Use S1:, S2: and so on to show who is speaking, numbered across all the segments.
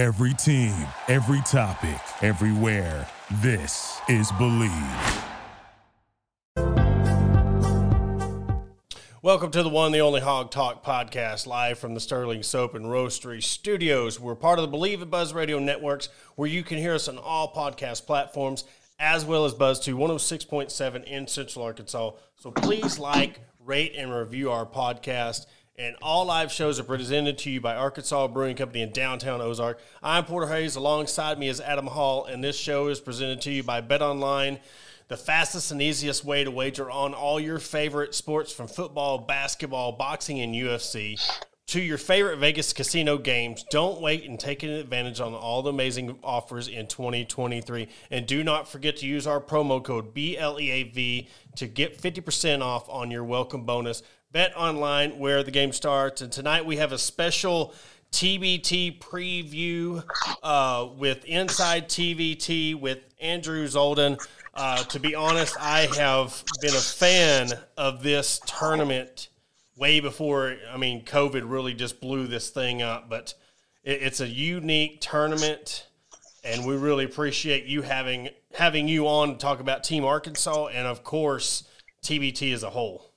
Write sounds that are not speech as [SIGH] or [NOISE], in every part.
S1: Every team, every topic, everywhere. This is Bleav.
S2: Welcome to the one, the only Hog Talk podcast, live from the Sterling Soap and Roastery Studios. We're part of the Bleav in Buzz Radio networks, where you can hear us on all podcast platforms, as well as Buzz to 106.7 in Central Arkansas. So please like, rate, and review our podcast. And all live shows are presented to you by Arkansas Brewing Company in downtown Ozark. I'm Porter Hayes. Alongside me is Adam Hall, and this show is presented to you by Bet Online the fastest and easiest way to wager on all your favorite sports from football, basketball, boxing, and UFC to your favorite Vegas casino games. Don't wait and take advantage on all the amazing offers in 2023. And do not forget to use our promo code BLEAV to get 50% off on your welcome bonus. Bet online where the game starts. And tonight we have a special TBT preview uh, with Inside TBT with Andrew Zoldan. Uh, to be honest, I have been a fan of this tournament way before. I mean, COVID really just blew this thing up, but it, it's a unique tournament, and we really appreciate you having having you on to talk about Team Arkansas and, of course, TBT as a whole.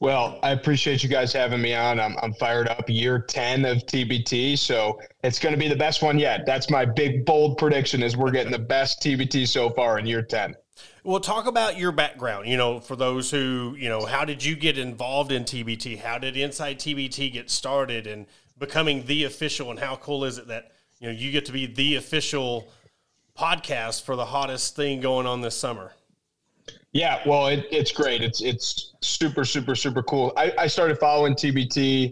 S3: Well, I appreciate you guys having me on. I'm, I'm fired up. Year 10 of TBT. So it's going to be the best one yet. That's my big, bold prediction is we're getting the best TBT so far in year 10.
S2: Well, talk about your background. You know, for those who, you know, how did you get involved in TBT? How did Inside TBT get started and becoming the official? And how cool is it that, you know, you get to be the official podcast for the hottest thing going on this summer?
S3: Yeah, well, it, it's great. It's it's super, super, super cool. I, I started following TBT,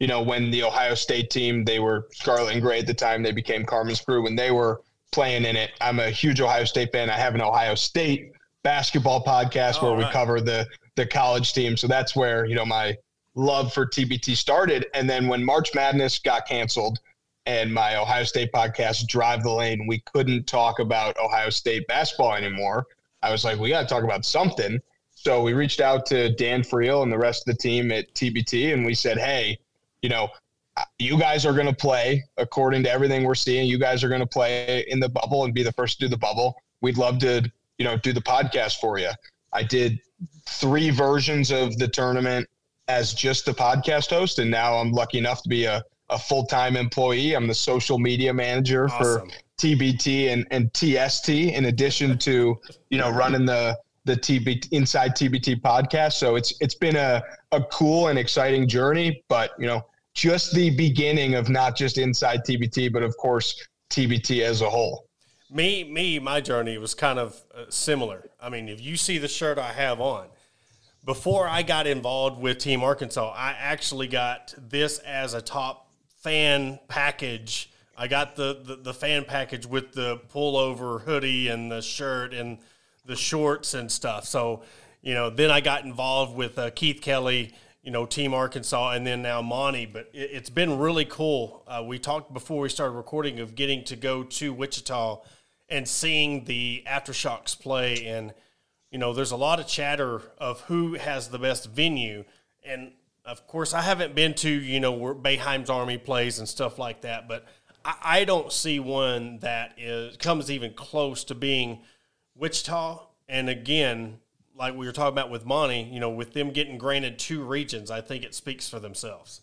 S3: you know, when the Ohio State team, they were Scarlet and Gray at the time, they became Carmen's Crew when they were playing in it. I'm a huge Ohio State fan. I have an Ohio State basketball podcast oh, where right. we cover the the college team. So that's where, you know, my love for TBT started. And then when March Madness got canceled and my Ohio State podcast, Drive the Lane, we couldn't talk about Ohio State basketball anymore I was like, we got to talk about something. So we reached out to Dan Friel and the rest of the team at TBT, and we said, hey, you know, uh, you guys are going to play according to everything we're seeing. You guys are going to play in the bubble and be the first to do the bubble. We'd love to, you know, do the podcast for you. I did three versions of the tournament as just the podcast host, and now I'm lucky enough to be a, a full time employee. I'm the social media manager awesome. for TBT and, and TST in addition to, you know, running the the TBT inside TBT podcast. So it's it's been a, a cool and exciting journey, but you know, just the beginning of not just inside TBT, but of course TBT as a whole.
S2: Me, me, my journey was kind of uh, similar. I mean, if you see the shirt I have on, before I got involved with Team Arkansas, I actually got this as a top fan package I got the, the, the fan package with the pullover hoodie and the shirt and the shorts and stuff. So, you know, then I got involved with uh, Keith Kelly, you know, Team Arkansas, and then now Monty. But it, has been really cool. Uh, we talked before we started recording of getting to go to Wichita and seeing the aftershocks play. And, you know, there's a lot of chatter of who has the best venue. And of course, I haven't been to, you know, where Boeheim's Army plays and stuff like that, but I, don't see one that is comes even close to being Wichita. And again, like we were talking about with Monty, you know, with them getting granted two regions, I think it speaks for themselves.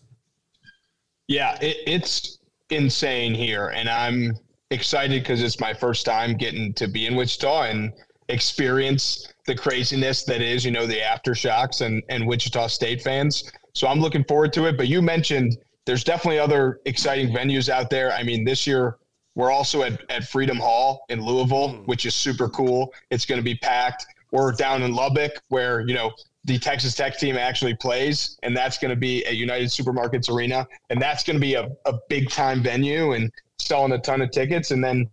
S3: Yeah, it, it's insane here, and I'm excited because it's my first time getting to be in Wichita and experience the craziness that is, you know, the aftershocks and and Wichita State fans. So I'm looking forward to it. But you mentioned there's definitely other exciting venues out there. I mean, this year we're also at, at Freedom Hall in Louisville, mm. which is super cool. It's going to be packed. We're down in Lubbock where, you know, the Texas Tech team actually plays, and that's going to be at United Supermarkets Arena. And that's going to be a, a big time venue and selling a ton of tickets. And then,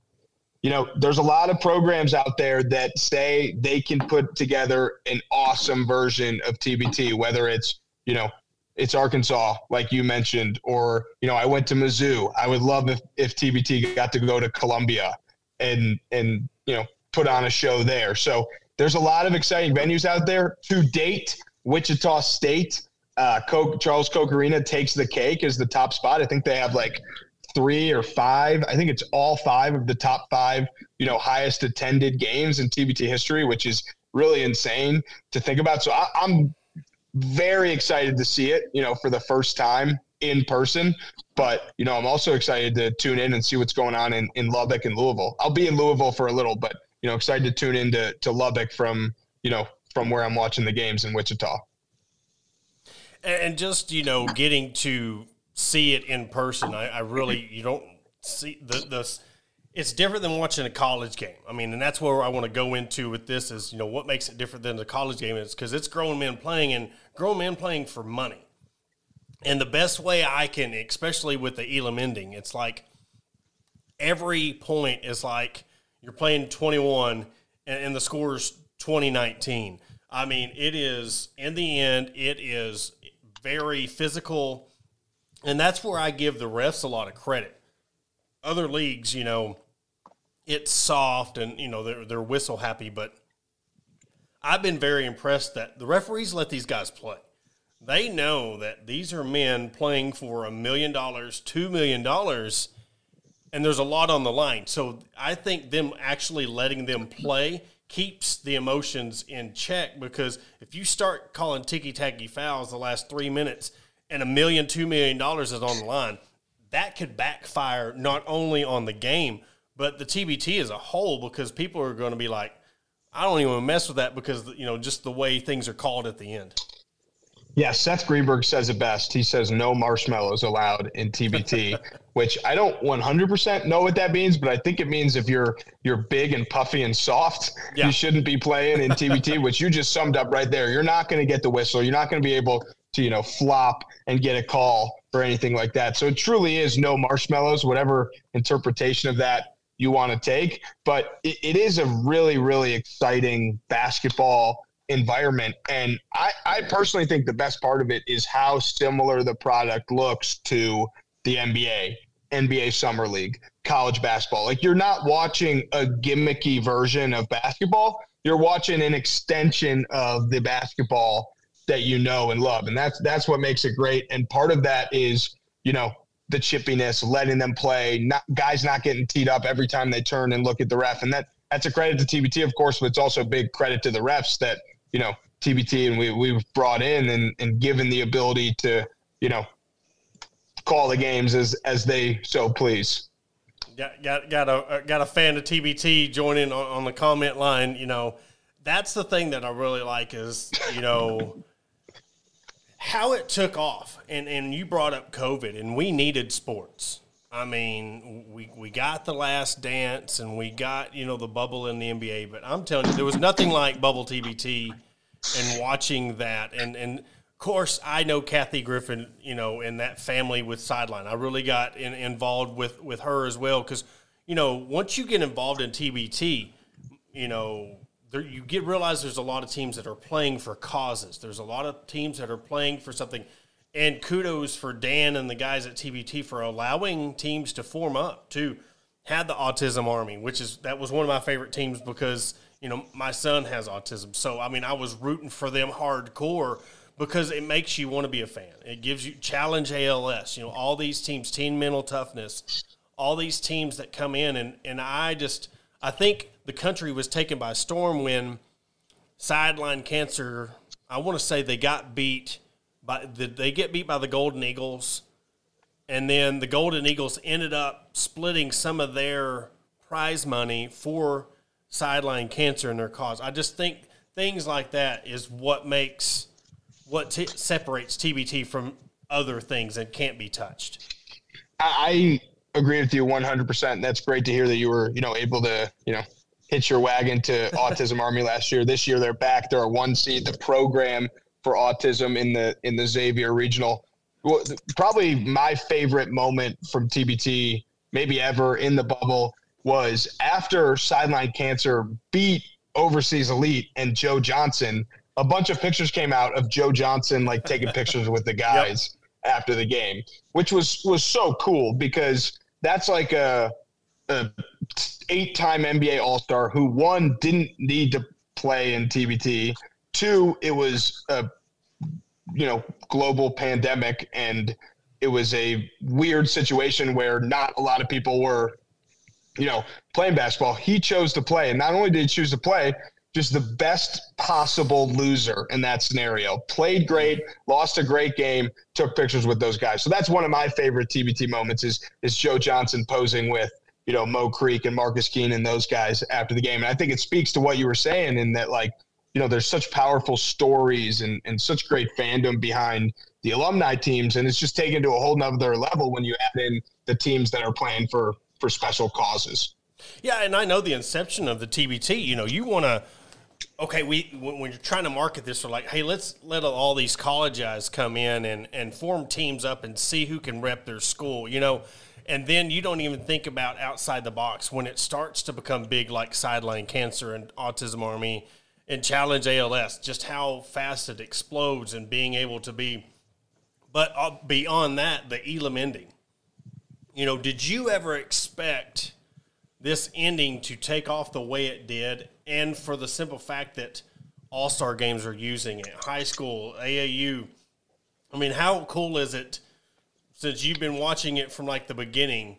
S3: you know, there's a lot of programs out there that say they can put together an awesome version of TBT, whether it's, you know, it's Arkansas, like you mentioned, or you know, I went to Mizzou. I would love if, if TBT got to go to Columbia and and you know put on a show there. So there's a lot of exciting venues out there. To date, Wichita State, uh, Charles Koch Arena takes the cake as the top spot. I think they have like three or five. I think it's all five of the top five, you know, highest attended games in TBT history, which is really insane to think about. So I, I'm very excited to see it, you know, for the first time in person. But, you know, I'm also excited to tune in and see what's going on in, in Lubbock and Louisville. I'll be in Louisville for a little, but, you know, excited to tune in to, to Lubbock from, you know, from where I'm watching the games in Wichita.
S2: And just, you know, getting to see it in person, I, I really, you don't see the, the, it's different than watching a college game. I mean, and that's where I want to go into with this is, you know, what makes it different than the college game is because it's grown men playing and grown men playing for money. And the best way I can, especially with the Elam ending, it's like every point is like you're playing 21 and, and the score's 2019. I mean, it is, in the end, it is very physical. And that's where I give the refs a lot of credit other leagues, you know, it's soft and you know they're they're whistle happy, but I've been very impressed that the referees let these guys play. They know that these are men playing for a million dollars, two million dollars, and there's a lot on the line. So I think them actually letting them play keeps the emotions in check because if you start calling ticky tacky fouls the last three minutes and a million, two million dollars is on the line, that could backfire not only on the game, but the TBT as a whole because people are going to be like, I don't even mess with that because, you know, just the way things are called at the end.
S3: Yeah, Seth Greenberg says it best. He says no marshmallows allowed in TBT, [LAUGHS] which I don't 100% know what that means, but I think it means if you're you're big and puffy and soft, yeah. you shouldn't be playing in TBT, [LAUGHS] which you just summed up right there. You're not going to get the whistle. You're not going to be able to, you know, flop and get a call or anything like that. So it truly is no marshmallows, whatever interpretation of that you want to take. But it, it is a really, really exciting basketball environment. And I, I personally think the best part of it is how similar the product looks to the NBA, NBA Summer League, college basketball. Like you're not watching a gimmicky version of basketball, you're watching an extension of the basketball that you know and love. And that's that's what makes it great. And part of that is, you know, the chippiness, letting them play, not guys not getting teed up every time they turn and look at the ref. And that that's a credit to TBT, of course, but it's also a big credit to the refs that, you know, TBT and we we've brought in and, and given the ability to, you know, call the games as as they so please.
S2: Got got got a uh, got a fan of TBT joining on, on the comment line. You know, that's the thing that I really like is you know how it took off, and, and you brought up COVID, and we needed sports. I mean, we, we got the last dance and we got, you know, the bubble in the NBA, but I'm telling you, there was nothing like bubble TBT and watching that. And, and of course, I know Kathy Griffin, you know, and that family with Sideline. I really got in, involved with, with her as well because, you know, once you get involved in TBT, you know, there, you get realize there's a lot of teams that are playing for causes. There's a lot of teams that are playing for something. And kudos for Dan and the guys at TBT for allowing teams to form up to have the autism army, which is that was one of my favorite teams because you know my son has autism. So I mean, I was rooting for them hardcore because it makes you want to be a fan. It gives you challenge ALS. You know, all these teams, team mental toughness, all these teams that come in, and and I just I think the country was taken by storm when sideline cancer. I want to say they got beat by the, they get beat by the Golden Eagles, and then the Golden Eagles ended up splitting some of their prize money for sideline cancer in their cause. I just think things like that is what makes what t- separates TBT from other things that can't be touched.
S3: I agree with you 100%. And that's great to hear that you were, you know, able to, you know, hitch your wagon to [LAUGHS] Autism Army last year. This year they're back. They're a one seed. The program for autism in the in the Xavier Regional. Well, probably my favorite moment from TBT, maybe ever in the bubble, was after Sideline Cancer beat Overseas Elite and Joe Johnson. A bunch of pictures came out of Joe Johnson like taking pictures with the [LAUGHS] guys yep. after the game, which was was so cool because that's like a, a eight time NBA All Star who one didn't need to play in TBT. Two, it was a you know global pandemic and it was a weird situation where not a lot of people were, you know, playing basketball. He chose to play, and not only did he choose to play, just the best possible loser in that scenario. Played great, lost a great game, took pictures with those guys. So that's one of my favorite TBT moments is is Joe Johnson posing with you know Mo Creek and Marcus Keene and those guys after the game. And I think it speaks to what you were saying in that like you know there's such powerful stories and and such great fandom behind the alumni teams, and it's just taken to a whole nother level when you add in the teams that are playing for for special causes.
S2: Yeah, and I know the inception of the TBT. You know, you want to okay, we when you're trying to market this, we're like, hey, let's let all these college guys come in and and form teams up and see who can rep their school, you know. And then you don't even think about outside the box when it starts to become big, like sideline cancer and autism army and challenge ALS. Just how fast it explodes and being able to be. But uh, beyond that, the Elam ending. You know, did you ever expect this ending to take off the way it did and for the simple fact that all star games are using it, high school, AAU. I mean, how cool is it since you've been watching it from like the beginning?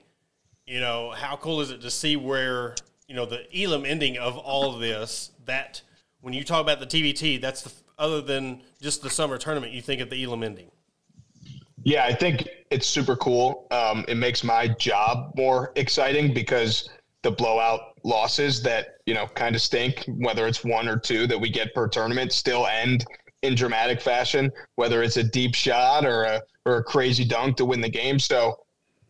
S2: You know, how cool is it to see where you know the Elam ending of all of this? That when you talk about the TBT, that's the other than just the summer tournament, you think of the Elam ending.
S3: Yeah, I think it's super cool. Um, it makes my job more exciting because the blowout losses that you know kind of stink, whether it's one or two that we get per tournament, still end in dramatic fashion, whether it's a deep shot or a or a crazy dunk to win the game. So,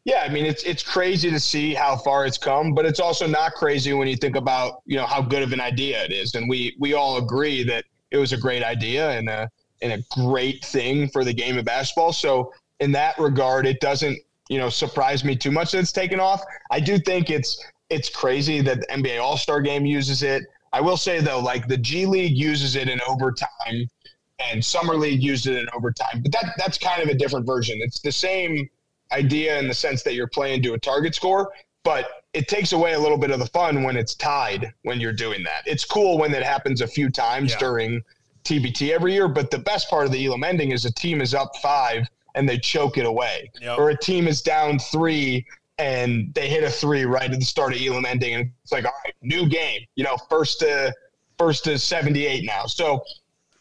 S3: yeah, I mean it's it's crazy to see how far it's come, but it's also not crazy when you think about you know how good of an idea it is, and we we all agree that it was a great idea and a and a great thing for the game of basketball. So in that regard, it doesn't you know surprise me too much that it's taken off. I do think it's it's crazy that the NBA All Star Game uses it. I will say though, like the G League uses it in overtime, and Summer League used it in overtime, but that that's kind of a different version. It's the same idea in the sense that you're playing to a target score, but it takes away a little bit of the fun when it's tied when you're doing that. It's cool when that happens a few times yeah. during TBT every year, but the best part of the Elam ending is a team is up five and they choke it away, yep. or a team is down three and they hit a three right at the start of Elam ending, and it's like, all right, new game, you know, first to first to seventy eight now. So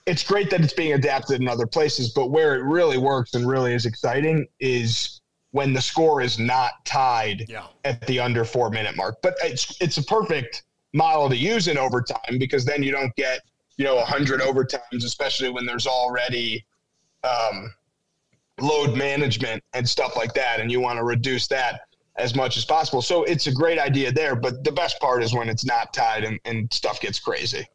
S3: it's great that it's being adapted in other places, but where it really works and really is exciting is when the score is not tied yeah. at the under four minute mark. But it's it's a perfect model to use in overtime because then you don't get you know a hundred overtimes, especially when there's already um, load management and stuff like that, and you want to reduce that as much as possible. So it's a great idea there, but the best part is when it's not tied and, and stuff gets crazy.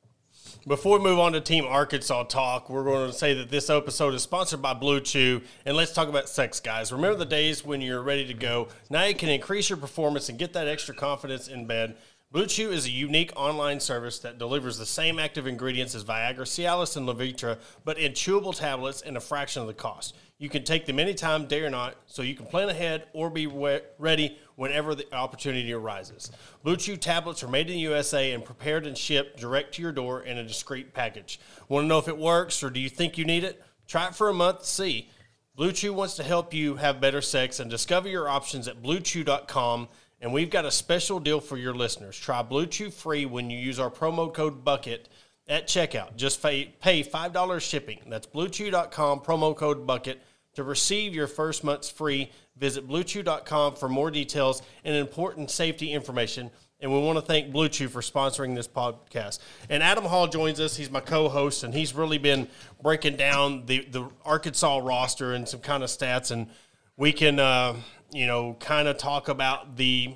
S2: Before we move on to Team Arkansas talk, we're going to say that this episode is sponsored by Blue Chew, and let's talk about sex, guys. Remember the days when you're ready to go. Now you can increase your performance and get that extra confidence in bed. Blue Chew is a unique online service that delivers the same active ingredients as Viagra, Cialis, and Levitra, but in chewable tablets and a fraction of the cost. You can take them anytime, day or night, so you can plan ahead or be ready whenever the opportunity arises. Blue Chew tablets are made in the USA and prepared and shipped direct to your door in a discreet package. Want to know if it works or do you think you need it? Try it for a month see. Blue Chew wants to help you have better sex and discover your options at bluechew.com. And we've got a special deal for your listeners. Try Blue Chew free when you use our promo code BUCKET at checkout. Just pay, $5 shipping. That's bluechew.com, promo code BUCKET. To receive your first month's free, visit bluechew.com for more details and important safety information. And we want to thank Blue Chew for sponsoring this podcast. And Adam Hall joins us. He's my co-host, and he's really been breaking down the, the Arkansas roster and some kind of stats. And we can, uh, you know, kind of talk about the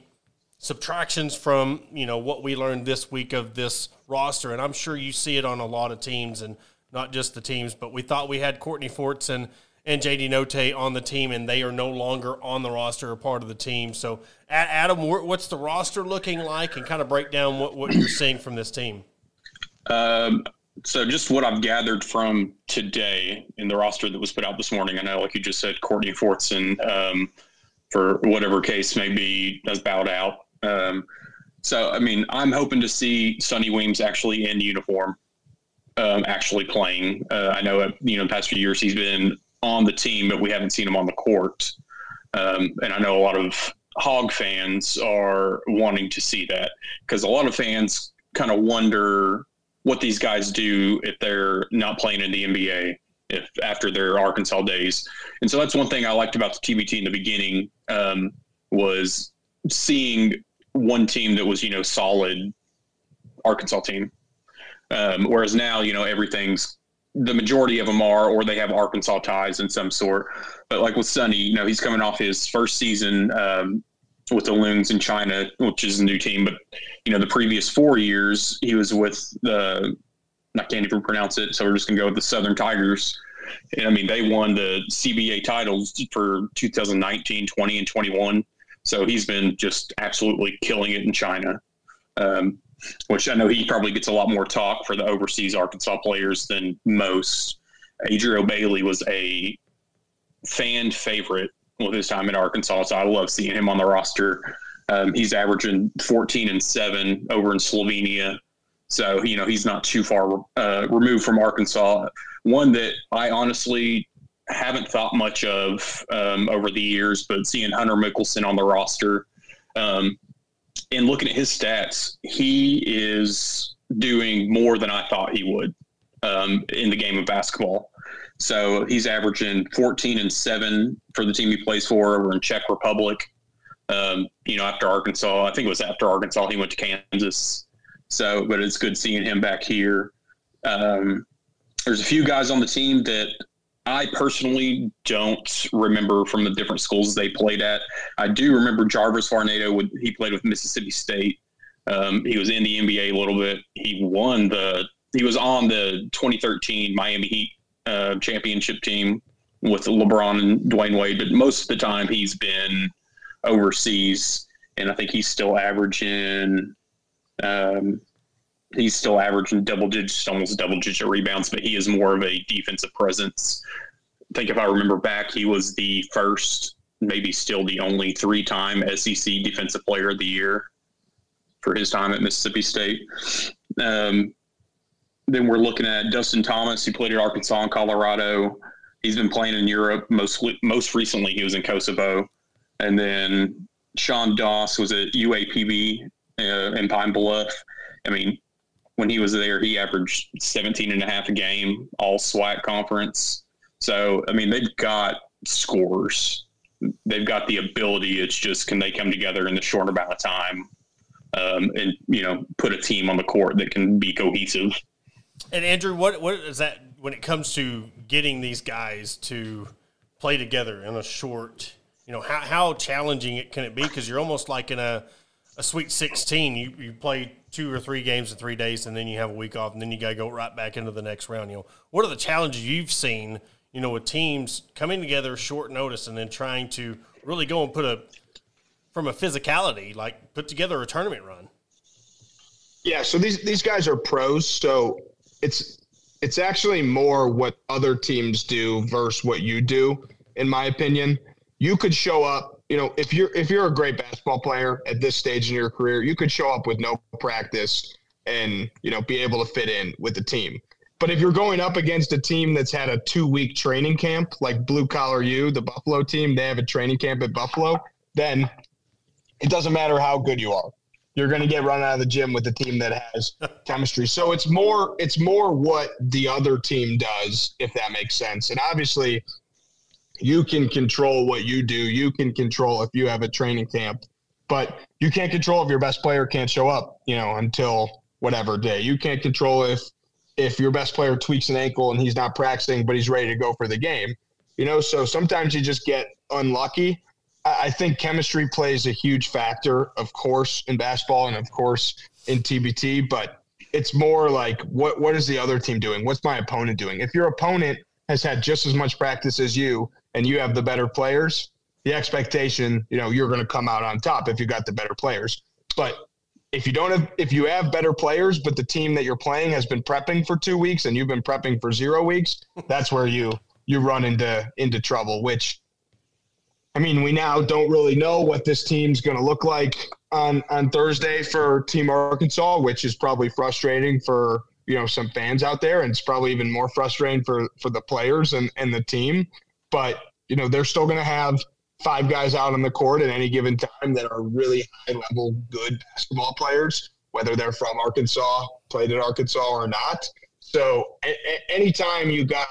S2: subtractions from you know what we learned this week of this roster, and I'm sure you see it on a lot of teams and not just the teams. But we thought we had Courtney Forts and and JD Notae on the team, and they are no longer on the roster or part of the team. So, Adam, what's the roster looking like, and kind of break down what, what you're seeing from this team?
S4: Um, so, just what I've gathered from today in the roster that was put out this morning. I know, like you just said, Courtney Fortson, um, for whatever case may be, has bowed out. Um, so, I mean, I'm hoping to see Sonny Weems actually in uniform, um, actually playing. Uh, I know, you know, the past few years he's been on the team, but we haven't seen him on the court. Um, and I know a lot of hog fans are wanting to see that because a lot of fans kind of wonder what these guys do if they're not playing in the NBA if after their Arkansas days. And so that's one thing I liked about the TBT in the beginning um, was seeing one team that was you know solid Arkansas team. Um, whereas now, you know, everything's the majority of them are, or they have Arkansas ties in some sort. But like with Sonny, you know, he's coming off his first season um, with the Loons in China, which is a new team. But you know, the previous four years he was with the I can't even pronounce it, so we're just gonna go with the Southern Tigers. And, I mean, they won the CBA titles for 2019, 20, and 21. So he's been just absolutely killing it in China. Um, which I know he probably gets a lot more talk for the overseas Arkansas players than most. Adrio Bailey was a fan favorite with his time in Arkansas, so I love seeing him on the roster. Um, he's averaging 14 and seven over in Slovenia, so you know he's not too far uh, removed from Arkansas. One that I honestly haven't thought much of um, over the years, but seeing Hunter Mickelson on the roster, um, and looking at his stats, he is doing more than I thought he would um, in the game of basketball. So he's averaging 14 and seven for the team he plays for over in Czech Republic. Um, you know, after Arkansas, I think it was after Arkansas, he went to Kansas. So, but it's good seeing him back here. Um, there's a few guys on the team that I personally don't remember from the different schools they played at. I do remember Jarvis Varnado. Would, he played with Mississippi State. Um, he was in the NBA a little bit. He won the. He was on the 2013 Miami Heat uh, championship team with LeBron and Dwyane Wade. But most of the time, he's been overseas, and I think he's still averaging. Um, he's still averaging double digits, almost double digit rebounds, but he is more of a defensive presence. I think if I remember back, he was the first, maybe still the only three time SEC Defensive Player of the Year for his time at Mississippi State. Um, then we're looking at Dustin Thomas, who played at Arkansas and Colorado. He's been playing in Europe. Most most recently, he was in Kosovo, and then Sean Doss was at UAPB uh, in Pine Bluff. I mean, when he was there, he averaged 17 and a half a game, all SWAC conference. So, I mean, they've got scores. They've got the ability. It's just can they come together in the short amount of time um, and, you know, put a team on the court that can be cohesive.
S2: And Andrew, what what is that when it comes to getting these guys to play together in a short, you know, how, how challenging it can it be? Because you're almost like in a, a Sweet 16. You, you play two or three games in three days, and then you have a week off, and then you got to go right back into the next round. You know, what are the challenges you've seen? You know, with teams coming together short notice and then trying to really go and put a from a physicality like put together a tournament run.
S3: Yeah, so these these guys are pros, so it's it's actually more what other teams do versus what you do, in my opinion. You could show up you know, if you're if you're a great basketball player at this stage in your career, you could show up with no practice and you know be able to fit in with the team. But if you're going up against a team that's had a two week training camp, like Blue Collar U, the Buffalo team, they have a training camp at Buffalo, then it doesn't matter how good you are. You're going to get run out of the gym with a team that has [LAUGHS] chemistry. So it's more it's more what the other team does, if that makes sense. And obviously, you can control what you do. You can control if you have a training camp, but you can't control if your best player can't show up, you know, until whatever day. You can't control if if your best player tweaks an ankle and he's not practicing, but he's ready to go for the game. You know, so sometimes you just get unlucky. I think chemistry plays a huge factor, of course, in basketball and of course in TBT, but it's more like what what is the other team doing? What's my opponent doing? If your opponent has had just as much practice as you and you have the better players, the expectation, you know, you're going to come out on top if you got the better players. But if you don't have, if you have better players, but the team that you're playing has been prepping for two weeks and you've been prepping for zero weeks, that's where you you run into into trouble. Which, I mean, we now don't really know what this team's going to look like on on Thursday for Team Arkansas, which is probably frustrating for you know some fans out there, and it's probably even more frustrating for for the players and and the team but you know they're still going to have five guys out on the court at any given time that are really high level, good basketball players, whether they're from Arkansas, played at Arkansas or not. So a- a- anytime you got,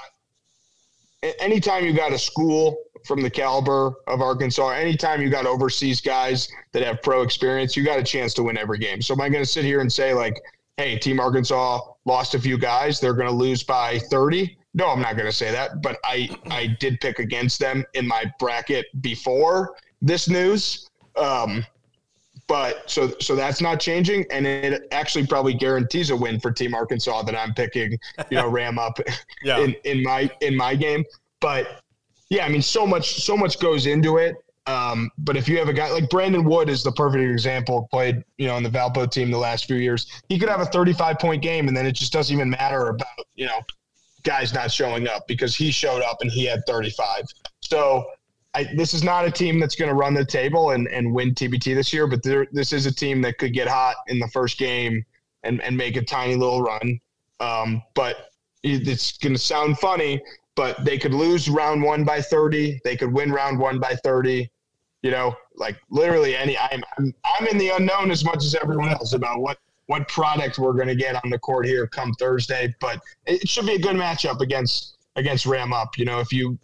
S3: anytime you got a school from the caliber of Arkansas, anytime you got overseas guys that have pro experience, you got a chance to win every game. So am I going to sit here and say like, hey, Team Arkansas lost a few guys, they're going to lose by 30? No, I'm not going to say that, but I I did pick against them in my bracket before this news. Um, but so so that's not changing, and it actually probably guarantees a win for Team Arkansas that I'm picking. You know, Ram up [LAUGHS]
S2: Yeah.
S3: in, in my in my game. But yeah, I mean, so much so much goes into it. Um, but if you have a guy like Brandon Wood is the perfect example. Played you know on the Valpo team the last few years. He could have a 35 point game, and then it just doesn't even matter about you know guys not showing up because he showed up and he had 35. So I, this is not a team that's going to run the table and, and win TBT this year, but there, this is a team that could get hot in the first game and, and make a tiny little run. Um, but it's going to sound funny, but they could lose round one by 30. They could win round one by 30. You know, like literally any. I'm I'm, I'm in the unknown as much as everyone else about what what product we're going to get on the court here come Thursday. But it should be a good matchup against against Ram Up. You know, if you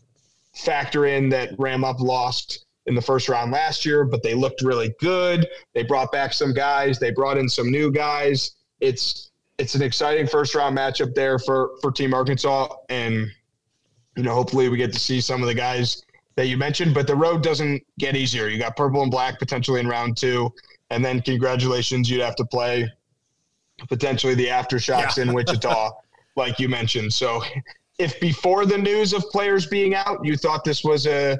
S3: factor in that Ram Up lost in the first round last year, but they looked really good. They brought back some guys. They brought in some new guys. It's it's an exciting first round matchup there for for Team Arkansas, and you know hopefully we get to see some of the guys that you mentioned. But the road doesn't get easier. You got purple and black potentially in round two, and then congratulations, you'd have to play potentially the aftershocks
S2: Yeah.
S3: in Wichita, [LAUGHS] like you mentioned. So if before the news of players being out, you thought this was a,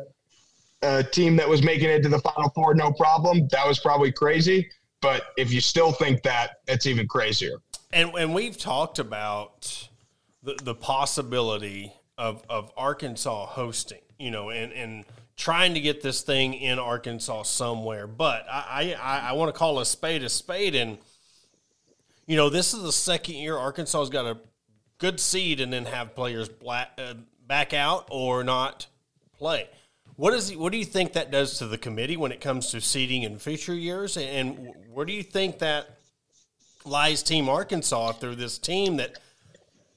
S3: a team that was making it to the Final Four, no problem, that was probably crazy. But if you still think that, it's even crazier.
S2: And and we've talked about the the possibility of of Arkansas hosting, you know, and and trying to get this thing in Arkansas somewhere. But I I, I want to call a spade a spade, and you know, this is the second year Arkansas's got a good seed, and then have players black, uh, back out or not play. What is what do you think that does to the committee when it comes to seeding in future years, and where do you think that lies Team Arkansas they're this team that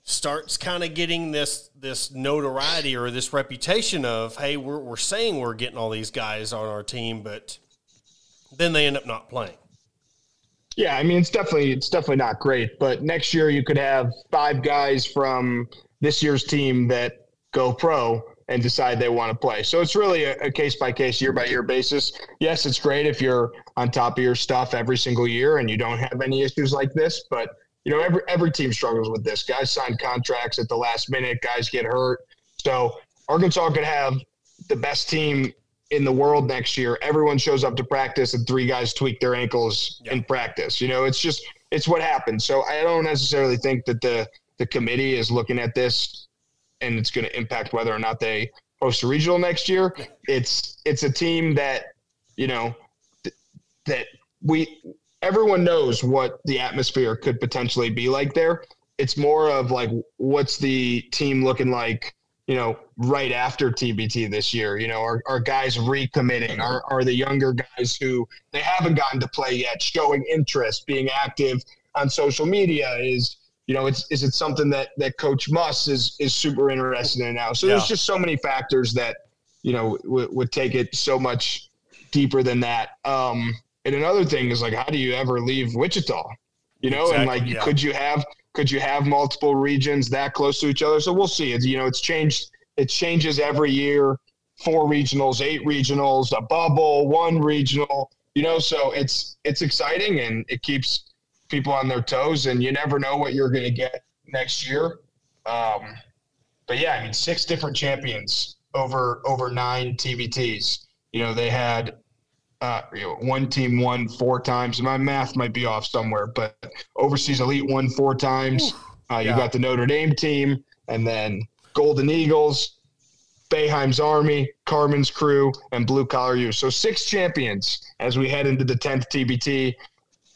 S2: starts kind of getting this this notoriety or this reputation of hey we're, we're saying we're getting all these guys on our team but then they end up not playing
S3: Yeah, I mean it's definitely it's definitely not great, but next year you could have five guys from this year's team that go pro and decide they want to play. So it's really a case by case, year by year basis. Yes, it's great if you're on top of your stuff every single year and you don't have any issues like this, but you know every every team struggles with this. Guys sign contracts at the last minute, guys get hurt. So Arkansas could have the best team in the world next year. Everyone shows up to practice and three guys tweak their ankles
S2: Yeah.
S3: in practice. You know, it's just it's what happens. So I don't necessarily think that the the committee is looking at this and it's going to impact whether or not they host a regional next year. It's it's a team that you know th- that we everyone knows what the atmosphere could potentially be like there. It's more of like what's the team looking like, you know, right after TBT this year. You know, are, are guys recommitting? Are are the younger guys who they haven't gotten to play yet showing interest, being active on social media? Is you know, it's is it something that that Coach Muss is is super interested in now? So
S2: Yeah.
S3: there's just so many factors that you know would would take it so much deeper than that. Um, and another thing is like, how do you ever leave Wichita? You know, and like,
S2: yeah.
S3: could you have could you have multiple regions that close to each other? So we'll see. It's you know, it's changed. It changes every year. Four regionals, eight regionals, a bubble, one regional. You know, so it's it's exciting and it keeps people on their toes, and you never know what you're going to get next year. Um, but yeah, I mean, six different champions over over nine TBTs. You know, they had uh, you know, one team won four times. My math might be off somewhere, but overseas elite won four times. Uh, you
S2: yeah.
S3: got the Notre Dame team, and then Golden Eagles, Boeheim's Army, Carmen's Crew, and Blue Collar U. So six champions as we head into the tenth TBT.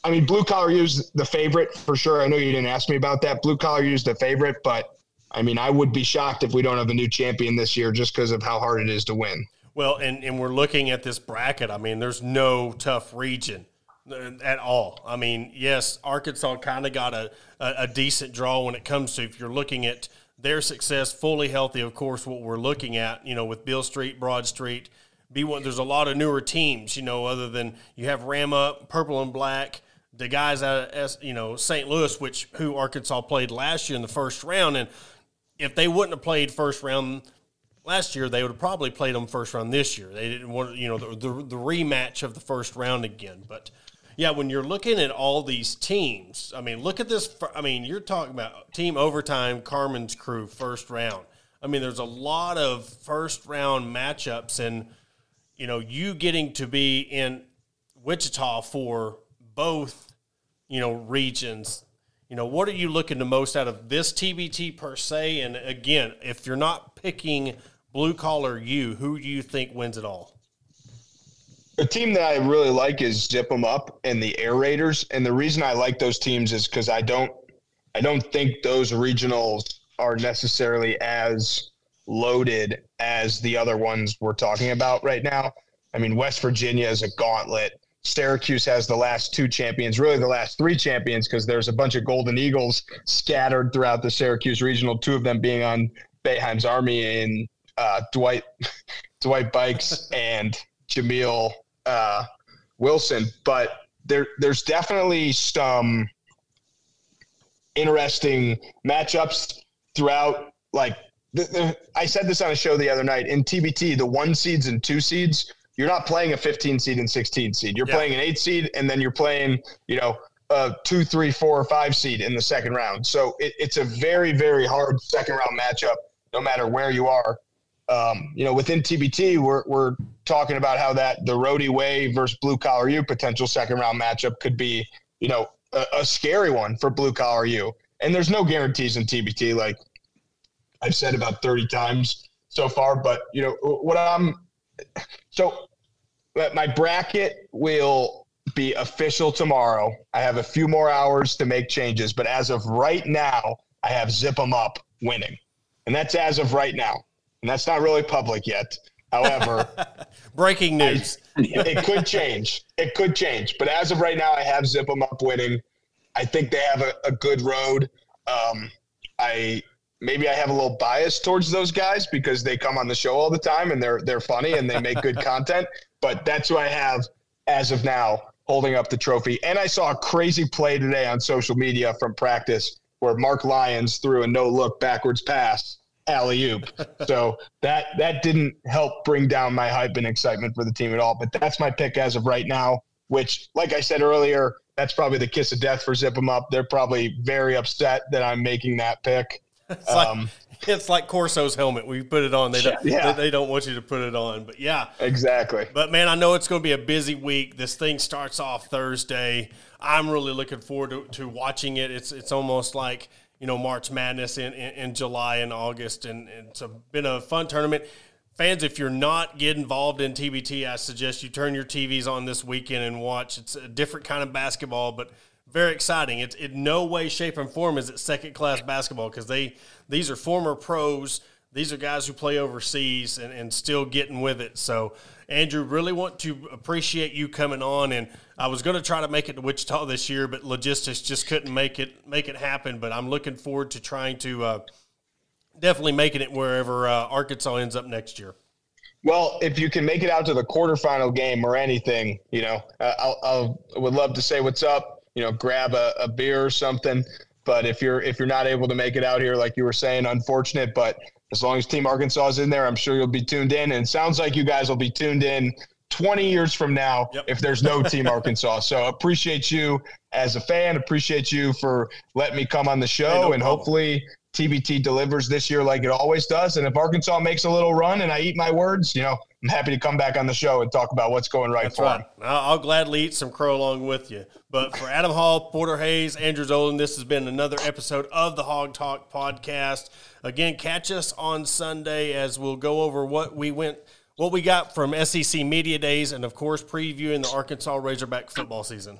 S3: I mean, Blue Collar U's the favorite for sure. I know you didn't ask me about that. Blue Collar U's the favorite, but I mean, I would be shocked if we don't have a new champion this year just because of how hard it is to win.
S2: Well, and, and we're looking at this bracket. I mean, there's no tough region at all. I mean, yes, Arkansas kind of got a, a, a, decent draw when it comes to if you're looking at their success fully healthy. Of course, what we're looking at, you know, with Bill Street, Broad Street, be one. There's a lot of newer teams, you know, other than you have Ram Up, Purple and Black, the guys out of you know St. Louis, which who Arkansas played last year in the first round, and if they wouldn't have played first round last year, they would have probably played them first round this year. They didn't want you know the, the, the rematch of the first round again, but. Yeah, when you're looking at all these teams, I mean, look at this. I mean, you're talking about team overtime, Carmen's crew, first round. I mean, there's a lot of first round matchups, and you know, you getting to be in Wichita for both, you know, regions. You know, what are you looking the most out of this TBT per se? And again, if you're not picking blue collar you, who do you think wins it all?
S3: The team that I really like is Zip 'em Up and the Air Raiders. And the reason I like those teams is because I don't I don't think those regionals are necessarily as loaded as the other ones we're talking about right now. I mean, West Virginia is a gauntlet. Syracuse has the last two champions, really the last three champions, because there's a bunch of Golden Eagles scattered throughout the Syracuse regional. Two of them being on Boeheim's Army in uh, Dwight [LAUGHS] Dwight Buycks [LAUGHS] and Jamil uh, Wilson. But there there's definitely some interesting matchups throughout. Like the, the, I said this on a show the other night in TBT, the one seeds and two seeds you're not playing a 15 seed and 16 seed. You're yeah. playing an eight seed, and then you're playing, you know, a two, three, four, or five seed in the second round. So it, it's a very, very hard second round matchup, no matter where you are. Um, you know, within TBT, we're, we're talking about how that the roadie way versus blue collar U potential second round matchup could be, you know, a, a scary one for blue collar U. And there's no guarantees in TBT, like I've said about 30 times so far. But you know, what I'm so my bracket will be official tomorrow. I have a few more hours to make changes, but as of right now, I have zip Zip 'em Up winning, and that's as of right now, and that's not really public yet. However, [LAUGHS]
S2: breaking news.
S3: I, [LAUGHS] it could change. It could change, but as of right now, I have Zip 'em Up winning. I think they have a, a good road. Um, I maybe I have a little bias towards those guys because they come on the show all the time and they're they're funny and they make good [LAUGHS] content. But that's who I have as of now holding up the trophy. And I saw a crazy play today on social media from practice where Mark Lyons threw a no look backwards pass alley oop. so that that didn't help bring down my hype and excitement for the team at all. But that's my pick as of right now. Which, like I said earlier, that's probably the kiss of death for Zip 'em Up. They're probably very upset that I'm making that pick.
S2: It's um, like it's like Corso's helmet. We put it on. They don't. Yeah. They, they, don't want you to put it on. But yeah,
S3: exactly.
S2: But man, I know it's going to be a busy week. This thing starts off Thursday. I'm really looking forward to, to watching it. It's it's almost like you know March Madness in, in, in July and August, and, and it's a, been a fun tournament. Fans, if you're not get involved in TBT, I suggest you turn your TVs on this weekend and watch. It's a different kind of basketball, but very exciting. It's in no way, shape, and form is it second class basketball because they these are former pros. These are guys who play overseas and, and still getting with it. So, Andrew, really want to appreciate you coming on. And I was going to try to make it to Wichita this year, but logistics just couldn't make it make it happen. But I'm looking forward to trying to uh, definitely making it wherever uh, Arkansas ends up next year.
S3: Well, if you can make it out to the quarterfinal game or anything, you know, uh, I'll would love to say what's up you know, grab a, a beer or something. But if you're if you're not able to make it out here, like you were saying, unfortunate. But as long as Team Arkansas is in there, I'm sure you'll be tuned in. And it sounds like you guys will be tuned in 20 years from now yep. if there's no Team Arkansas. So appreciate you as a fan. Appreciate you for letting me come on the show, hey, no and problem. hopefully TBT delivers this year like it always does. And if Arkansas makes a little run and I eat my words, you know, I'm happy to come back on the show and talk about what's going right That's for right. Them.
S2: I'll gladly eat some crow along with you. But for Adam Hall, Porter Hayes, Andrew Zoldan, this has been another episode of the Hog Talk podcast. Again, catch us on Sunday as we'll go over what we went, what we got from SEC Media Days, and of course, previewing the Arkansas Razorback football season.